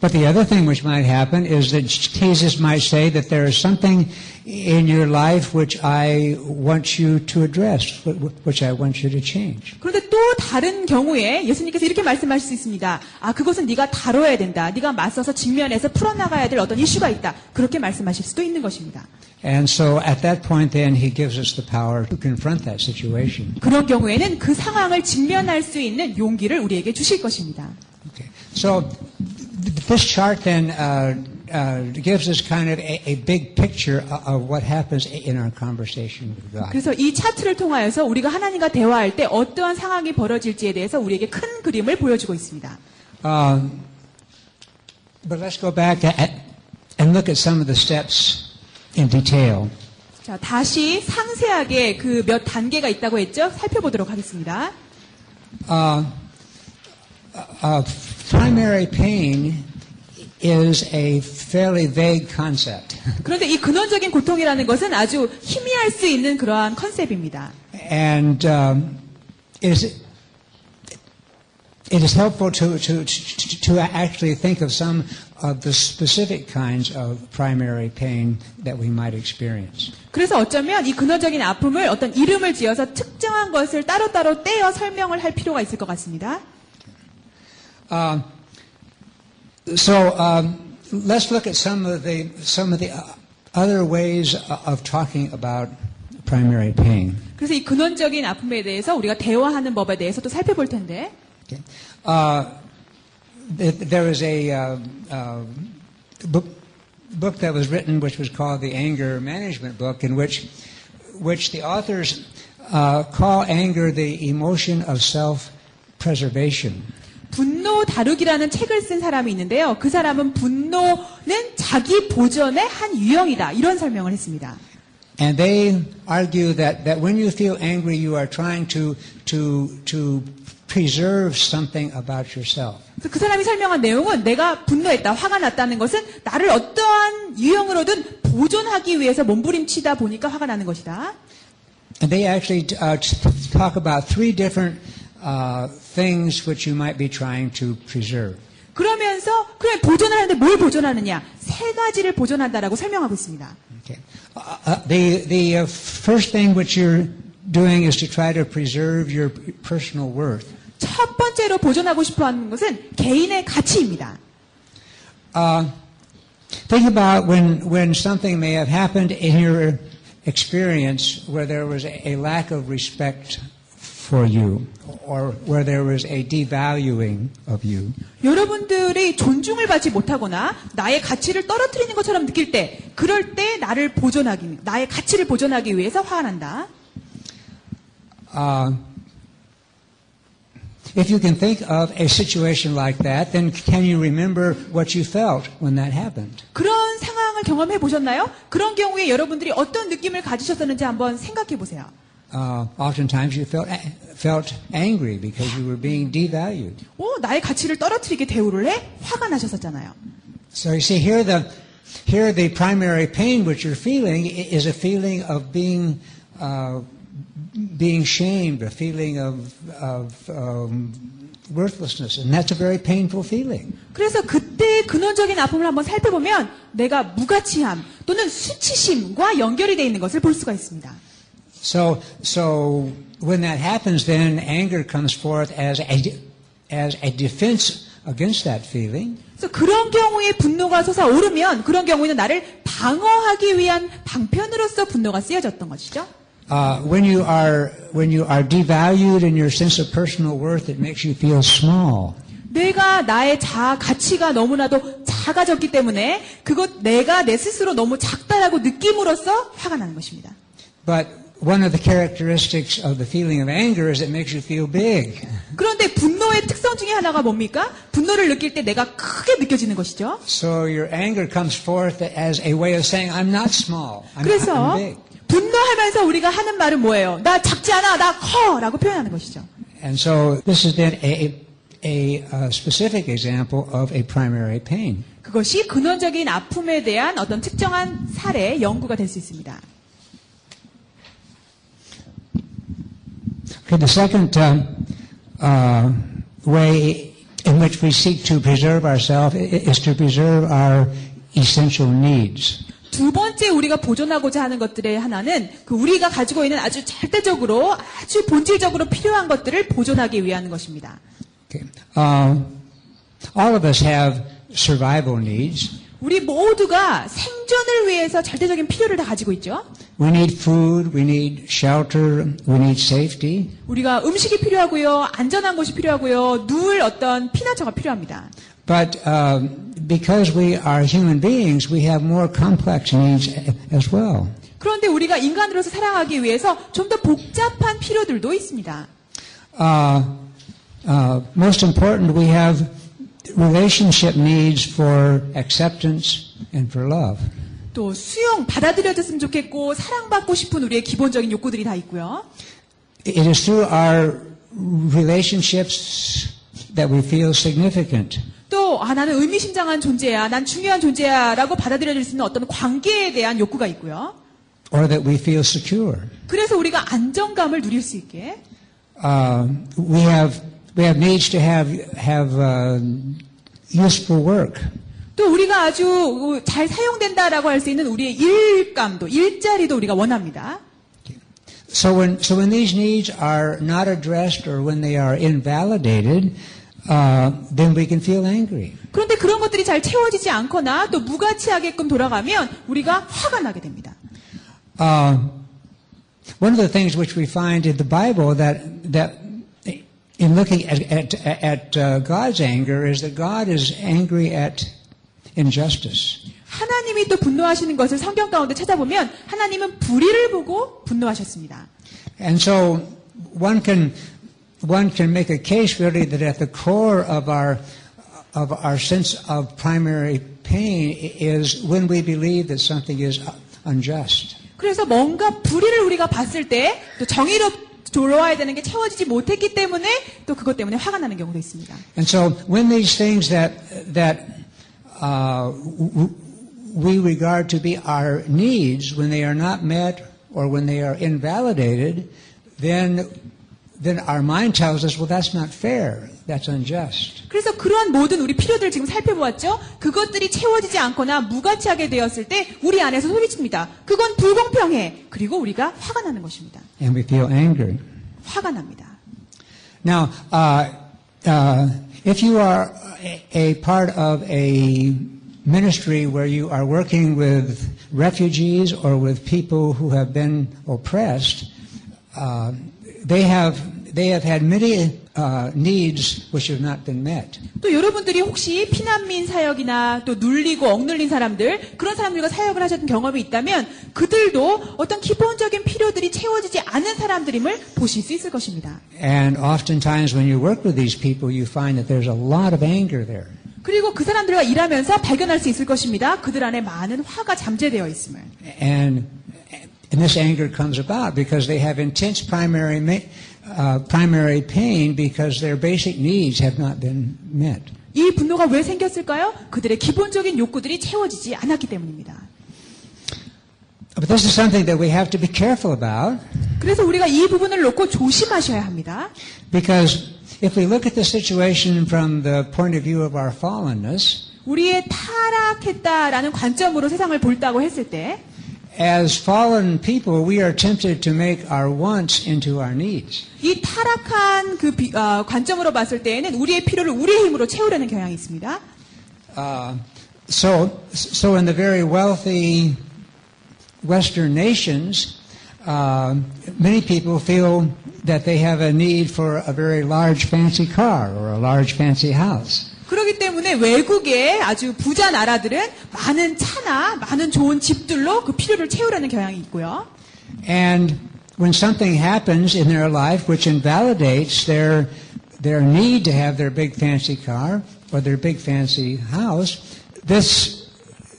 But the other thing which might happen is that Jesus might say that there is something in your life which I want you to address, which I want you to change. 그런데 또 다른 경우에 예수님께서 이렇게 말씀하실 수 있습니다. 아 그것은 네가 다뤄야 된다. 네가 맞서서 직면해서 풀어나가야 될 어떤 이슈가 있다. 그렇게 말씀하실 수도 있는 것입니다. And so at that point then he gives us the power to confront that situation. 그런 경우에는 그 상황을 직면할 수 있는 용기를 우리에게 주실 것입니다. Okay. So th- this chart then uh, uh, gives us kind of a, a big picture of, of what happens in our conversation with God. 그래서 이 차트를 통하여서 우리가 하나님과 대화할 때 어떠한 상황이 벌어질지에 대해서 우리에게 큰 그림을 보여주고 있습니다. Um, but let's go back at, and look at some of the steps In detail. 자, 다시 상세하게 그 몇 단계가 있다고 했죠? 살펴보도록 하겠습니다. Uh, uh, primary pain is a fairly vague concept. 그런데 이 근원적인 고통이라는 것은 아주 희미할 수 있는 그러한 컨셉입니다. And um, is, it is helpful to, to, to, to actually think of some of the specific kinds of primary pain that we might experience. 그래서 어쩌면 이 근원적인 아픔을 어떤 이름을 지어서 특정한 것을 따로따로 떼어 설명을 할 필요가 있을 것 같습니다. Uh, so um, let's look at some of the some of the uh, other ways of talking about primary pain. 그래서 이 근원적인 아픔에 대해서 우리가 대화하는 법에 대해서 또 살펴볼 텐데 Okay. Uh, th- there was a uh, uh, book, book that was written, which was called the Anger Management Book, in which which the authors uh, call anger the emotion of self-preservation. 분노 다루기라는 책을 쓴 사람이 있는데요. 그 사람은 분노는 자기 보전의 한 유형이다. 이런 설명을 했습니다. And they argue that, that when you feel angry, you are trying to, to, to preserve something about yourself. 그 사람이 설명한 내용은 내가 분노했다, 화가 났다는 것은 나를 어떠한 유형으로든 보존하기 위해서 몸부림치다 보니까 화가 나는 것이다. And they actually uh, talk about three different uh, things which you might be trying to preserve. 그러면서 그래 보존을 하는데 뭘 보존하느냐? 세 가지를 보존한다라고 설명하고 있습니다. Okay. Uh, uh, the the uh, first thing which you're doing is to try to preserve your personal worth. 첫 번째로 보존하고 싶어 하는 것은 개인의 가치입니다. Uh, think about when when something may have happened in your experience where there was a, lack of respect for you, or where there was a devaluing of you. 여러분들이 존중을 받지 못하거나 나의 가치를 떨어뜨리는 것처럼 느낄 때, 그럴 때 나를 보존하기, 나의 가치를 보존하기 위해서 화가 난다. Uh, if you can think of a situation like that, then can you remember what you felt when that happened? 그런 상황을 경험해 보셨나요? 그런 경우에 여러분들이 어떤 느낌을 가지셨었는지 한번 생각해 보세요. Uh, oftentimes you felt felt angry because you were being devalued. 오, 나의 가치를 떨어뜨리게 대우를 해? 화가 나셨었잖아요. So you see here the here the primary pain which you're feeling i- is a feeling of being uh, being shamed, a feeling of of um, worthlessness, and that's a very painful feeling. 그래서 그때 근원적인 아픔을 한번 살펴보면 내가 무가치함 또는 수치심과 연결이 되어 있는 것을 볼 수가 있습니다. So so when that happens, then anger comes forth as a as a defense against that feeling. 그래서 그런 경우에 분노가 솟아오르면 그런 경우에는 나를 방어하기 위한 방편으로서 분노가 쓰여졌던 것이죠. Uh, when you are when you are devalued in your sense of personal worth, it makes you feel small. 내가 나의 자 가치가 너무나도 작아졌기 때문에 그것 내가 내 스스로 너무 작다라고 느낌으로써 화가 나는 것입니다. But one of the characteristics of the feeling of anger is it makes you feel big. 그런데 분노의 특성 중에 하나가 뭡니까? 분노를 느낄 때 내가 크게 느껴지는 것이죠. So your anger comes forth as a way of saying, "I'm not small. I'm, 그래서 I'm big." 분노하면서 우리가 하는 말은 뭐예요? 나 작지 않아, 나 커라고 표현하는 것이죠. And so this is then a a, uh specific example of a primary pain. 그것이 근원적인 아픔에 대한 어떤 특정한 사례 연구가 될 수 있습니다. Okay, the second um, uh, way in which we seek to preserve ourselves is to preserve our essential needs. 두 번째 우리가 보존하고자 하는 것들의 하나는 그 우리가 가지고 있는 아주 절대적으로 아주 본질적으로 필요한 것들을 보존하기 위한 것입니다. Okay. Um, all of us have survival needs. 우리 모두가 생존을 위해서 절대적인 필요를 다 가지고 있죠. We need food, we need shelter, we need safety. 우리가 음식이 필요하고요, 안전한 곳이 필요하고요, 누울 어떤 피난처가 필요합니다. But um, because we are human beings, we have more complex needs a- as well. 그런데 우리가 인간으로서 살아가기 위해서 좀 더 복잡한 필요들도 있습니다. Uh, uh, most important, we have relationship needs for acceptance and for love. 또 수용, 받아들여졌으면 좋겠고 사랑받고 싶은 우리의 기본적인 욕구들이 다 있고요. It is through our relationships that we feel significant. 또 아, 나는 의미심장한 존재야, 난 중요한 존재야라고 받아들여질 수 있는 어떤 관계에 대한 욕구가 있고요. or that we feel secure. 그래서 우리가 안정감을 누릴 수 있게 Uh, we have we have needs to have have uh, useful work. 또 우리가 아주 잘 사용된다라고 할 수 있는 우리의 일감도 일자리도 우리가 원합니다. So when so when these needs are not addressed or when they are invalidated, uh, then we can feel angry. 그런데 그런 것들이 잘 채워지지 않거나 또 무가치하게끔 돌아가면 우리가 화가 나게 됩니다. Uh, one of the things which we find in the Bible that that in looking at at, at uh, God's anger is that God is angry at injustice. 하나님이 또 분노하시는 것을 성경 가운데 찾아보면 하나님은 불의를 보고 분노하셨습니다. And so one can one can make a case really that at the core of our of our sense of primary pain is when we believe that something is unjust. 그래서 뭔가 불의를 우리가 봤을 때 또 정의로 돌아와야 되는 게 채워지지 못했기 때문에 또 그것 때문에 화가 나는 경우도 있습니다. And so when these things that that uh, we regard to be our needs, when they are not met or when they are invalidated, then then our mind tells us, well, that's not fair. That's unjust. 그래서 그러한 모든 우리 필요들을 지금 살펴보았죠. 그것들이 채워지지 않거나 무가치하게 되었을 때 우리 안에서 소리칩니다. 그건 불공평해. 그리고 우리가 화가 나는 것입니다. And we feel angry. 화가 납니다. Now, uh, uh, if you are a, part of a ministry where you are working with refugees or with people who have been oppressed, uh, they have they have had many needs which have not been met. 또 여러분들이 혹시 피난민 사역이나 또 눌리고 억눌린 사람들 그런 사람들과 사역을 하셨던 경험이 있다면 그들도 어떤 기본적인 필요들이 채워지지 않은 사람들임을 보실 수 있을 것입니다. And oftentimes, when you work with these people, you find that there's a lot of anger there. 그리고 그 사람들과 일하면서 발견할 수 있을 것입니다. 그들 안에 많은 화가 잠재되어 있음을. And, and this anger comes about because they have intense primary, ma- uh, primary pain because their basic needs have not been met. 이 분노가 왜 생겼을까요? 그들의 기본적인 욕구들이 채워지지 않았기 때문입니다. But this is something that we have to be careful about 그래서 우리가 이 부분을 놓고 조심하셔야 합니다. because if we look at the situation from the point of view of our fallenness, 우리의 타락했다라는 관점으로 세상을 볼다고 했을 때 as fallen people, we are tempted to make our wants into our needs. 이 타락한 그 비- 어, 관점으로 봤을 때에는 우리의 필요를 우리의 힘으로 채우려는 경향이 있습니다. Uh, so, so in the very wealthy Western nations, uh, many people feel that they have a need for a very large fancy car or a large fancy house. 그렇기 때문에 외국의 아주 부자 나라들은 많은 차나 많은 좋은 집들로 그 필요를 채우려는 경향이 있고요. And when something happens in their life which invalidates their, their need to have their big fancy car or their big fancy house, this,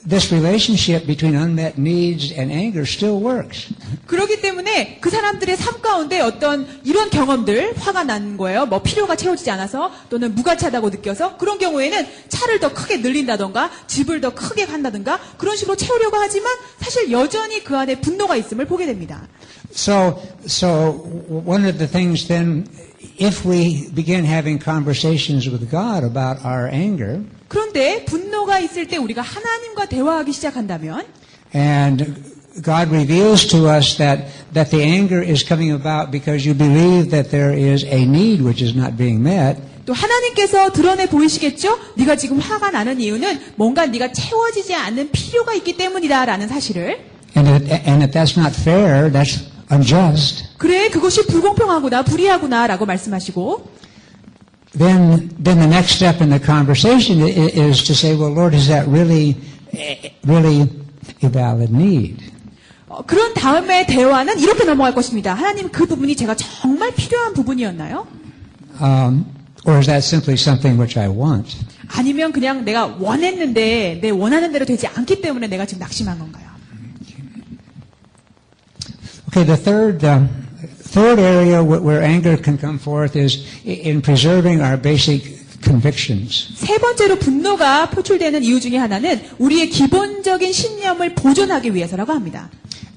this relationship between unmet needs and anger still works. 그렇기 때문에 그 사람들의 삶 가운데 어떤 이런 경험들 화가 난 거예요. 뭐 필요가 채워지지 않아서 또는 무가치하다고 느껴서 그런 경우에는 차를 더 크게 늘린다던가 집을 더 크게 간다던가 그런 식으로 채우려고 하지만 사실 여전히 그 안에 분노가 있음을 보게 됩니다. So, so one of the things then, if we begin having conversations with God about our anger, 그런데 분노가 있을 때 우리가 하나님과 대화하기 시작한다면 and God reveals to us that, that the anger is coming about because you believe that there is a need which is not being met, 또 하나님께서 드러내 보이시겠죠? 네가 지금 화가 나는 이유는 뭔가 네가 채워지지 않는 필요가 있기 때문이다라는 사실을 and if, and if that's not fair, that's unjust, 그래 그것이 불공평하구나 불의하구나라고 말씀하시고 then, then the next step in the conversation i- i- is to say, well, Lord, is that really, eh, really a valid need? 어, 그런 다음에 대화는 이렇게 넘어갈 것입니다. 하나님 그 부분이 제가 정말 필요한 부분이었나요? Um, or is that simply something which I want? 아니면 그냥 내가 원했는데 내 원하는 대로 되지 않기 때문에 내가 지금 낙심한 건가요? Okay, the third, um, third area wh- where anger can come forth is i- in preserving our basic convictions. 세 번째로 분노가 표출되는 이유 중에 하나는 우리의 기본적인 신념을 보존하기 위해서라고 합니다.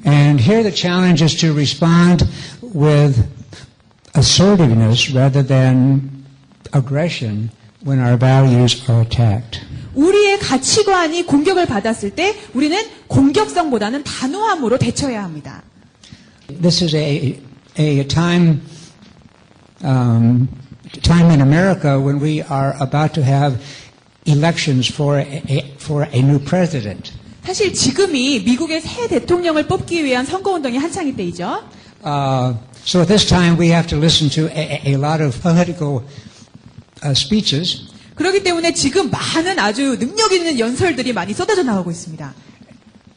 And here the challenge is to respond with assertiveness rather than aggression when our values are attacked. 우리의 가치관이 공격을 받았을 때 우리는 공격성보다는 단호함으로 대처해야 합니다. This is a, a time, um, time in America when we are about to have elections for a, a- for a new president. 사실 지금이 미국의 새 대통령을 뽑기 위한 선거운동이 한창일 때이죠. Uh, so at this time we have to listen to a, a- a lot of political uh, speeches. 그렇기 때문에 지금 많은 아주 능력 있는 연설들이 많이 쏟아져 나오고 있습니다.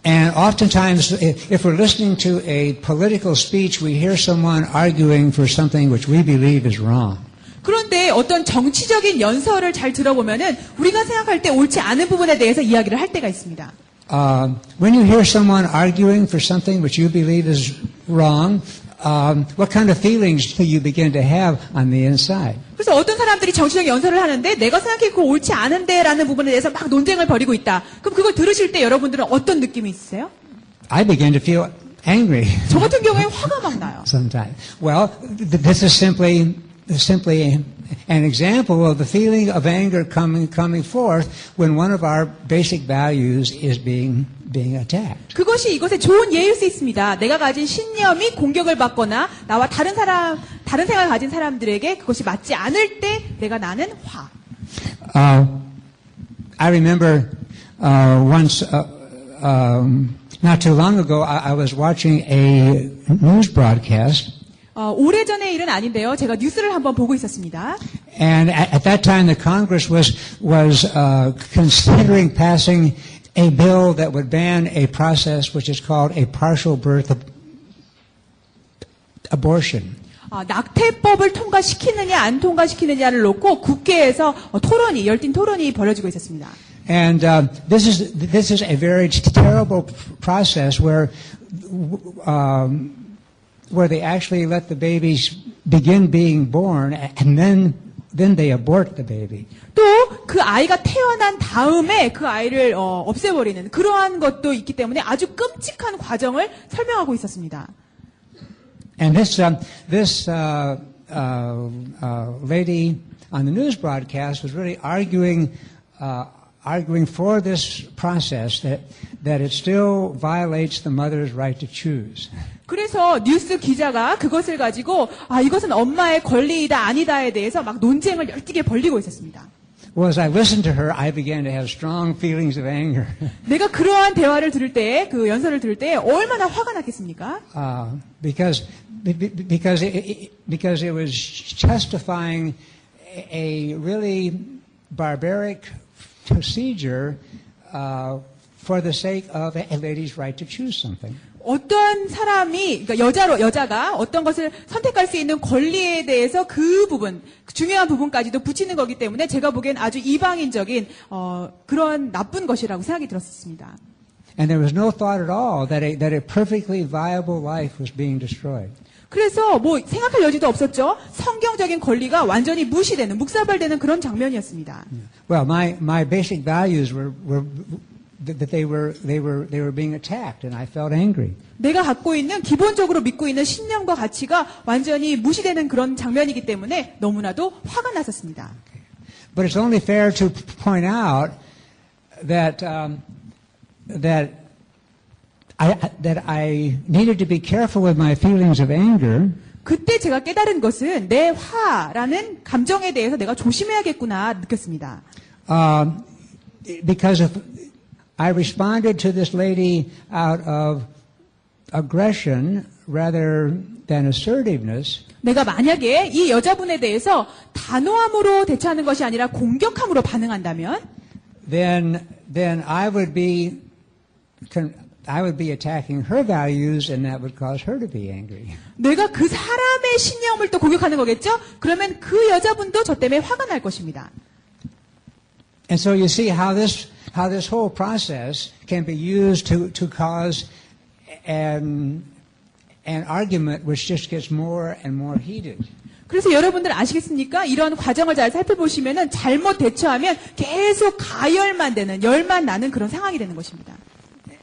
And oftentimes, i- if we're listening to a political speech, we hear someone arguing for something which we believe is wrong. 그런데 어떤 정치적인 연설을 잘 들어보면은 우리가 생각할 때 옳지 않은 부분에 대해서 이야기를 할 때가 있습니다. Uh, when you hear someone arguing for something which you believe is wrong, um, what kind of feelings do you begin to have on the inside? 그래서 어떤 사람들이 정치적 연설을 하는데 내가 생각해 그거 옳지 않은데라는 부분에 대해서 막 논쟁을 벌이고 있다. 그럼 그걸 들으실 때 여러분들은 어떤 느낌이 있으세요? I begin to feel angry 저 같은 경우에 화가 막 나요. sometimes. Well, th- this is simply simply an example of the feeling of anger coming coming forth when one of our basic values is being being attacked. 그것이 이것의 좋은 예일 수 있습니다. 내가 가진 신념이 공격을 받거나 나와 다른 사람, 다른 생각을 가진 사람들에게 그것이 맞지 않을 때 내가 나는 화. Uh, I remember uh, once, uh, um, not too long ago, I, I was watching a news broadcast, 어, 오래전의 일은 아닌데요. 제가 뉴스를 한번 보고 있었습니다. and at, at that time, the Congress was was uh, considering passing a bill that would ban a process which is called a partial birth ab- abortion. 어, 낙태법을 통과시키느냐 안 통과시키느냐를 놓고 국회에서 어, 토론이 열띤 토론이 벌어지고 있었습니다. And uh, this is this is a very terrible process where um, where they actually let the babies begin being born and then then they abort the baby. 또 그 아이가 태어난 다음에 그 아이를 어, 없애버리는 그러한 것도 있기 때문에 아주 끔찍한 과정을 설명하고 있었습니다. And this um, this uh, uh, uh, lady on the news broadcast was really arguing uh, arguing for this process that that it still violates the mother's right to choose. 그래서 뉴스 기자가 그것을 가지고 아 이것은 엄마의 권리이다 아니다에 대해서 막 논쟁을 열띠게 벌리고 있었습니다. Well, as I listened to her, I began to have strong feelings of anger 내가 그러한 대화를 들을 때, 그 연설을 들을 때 얼마나 화가 났겠습니까? uh, because be- be- because it, because it was justifying a really barbaric procedure uh, for the sake of a lady's right to choose something. 어떤 사람이, 그러니까 여자로, 여자가 어떤 것을 선택할 수 있는 권리에 대해서 그 부분, 중요한 부분까지도 붙이는 거기 때문에 제가 보기엔 아주 이방인적인, 어, 그런 나쁜 것이라고 생각이 들었습니다. And there was no thought at all that a, that a perfectly viable life was being destroyed. 그래서 뭐 생각할 여지도 없었죠. 성경적인 권리가 완전히 무시되는, 묵사발되는 그런 장면이었습니다. Well, my, my basic values were, were that they were, they were, they were being attacked, and I felt angry. 내가 갖고 있는 기본적으로 믿고 있는 신념과 가치가 완전히 무시되는 그런 장면이기 때문에 너무나도 화가 났었습니다. But it's only fair to point out that um, that I that I needed to be careful with my feelings of anger 그때 제가 깨달은 것은 내 화라는 감정에 대해서 내가 조심해야겠구나 느꼈습니다. um, because if I responded to this lady out of aggression rather than assertiveness, 내가 만약에 이 여자분에 대해서 단호함으로 대처하는 것이 아니라 공격함으로 반응한다면 then then I would be I would be attacking her values, and that would cause her to be angry. 내가 그 사람의 신념을 또 공격하는 거겠죠? 그러면 그 여자분도 저 때문에 화가 날 것입니다. And so you see how this how this whole process can be used to to cause an an argument which just gets more and more heated. 그래서 여러분들 아시겠습니까? 이런 과정을 잘 살펴보시면은 잘못 대처하면 계속 가열만 되는, 열만 나는 그런 상황이 되는 것입니다.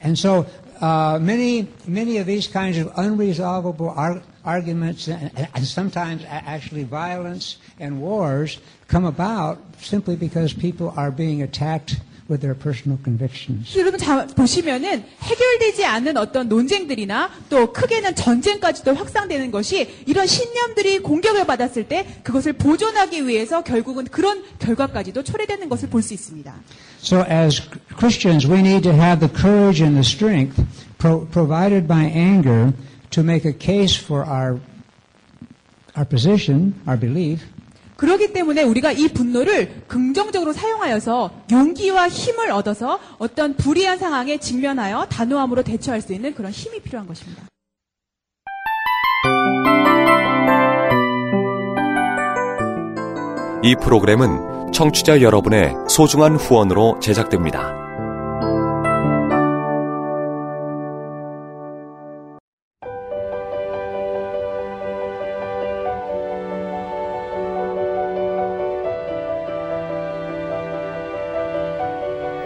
And so uh, many many of these kinds of unresolvable ar- arguments and, and sometimes a- actually violence and wars come about simply because people are being attacked With their personal convictions. 여러분 자, 보시면은 해결되지 않는 어떤 논쟁들이나 또 크게는 전쟁까지도 확산되는 것이 이런 신념들이 공격을 받았을 때 그것을 보존하기 위해서 결국은 그런 결과까지도 초래되는 것을 볼 수 있습니다. So as Christians, we need to have the courage and the strength pro- provided by anger to make a case for our our position, our belief, 그렇기 때문에 우리가 이 분노를 긍정적으로 사용하여서 용기와 힘을 얻어서 어떤 불이한 상황에 직면하여 단호함으로 대처할 수 있는 그런 힘이 필요한 것입니다. 이 프로그램은 청취자 여러분의 소중한 후원으로 제작됩니다.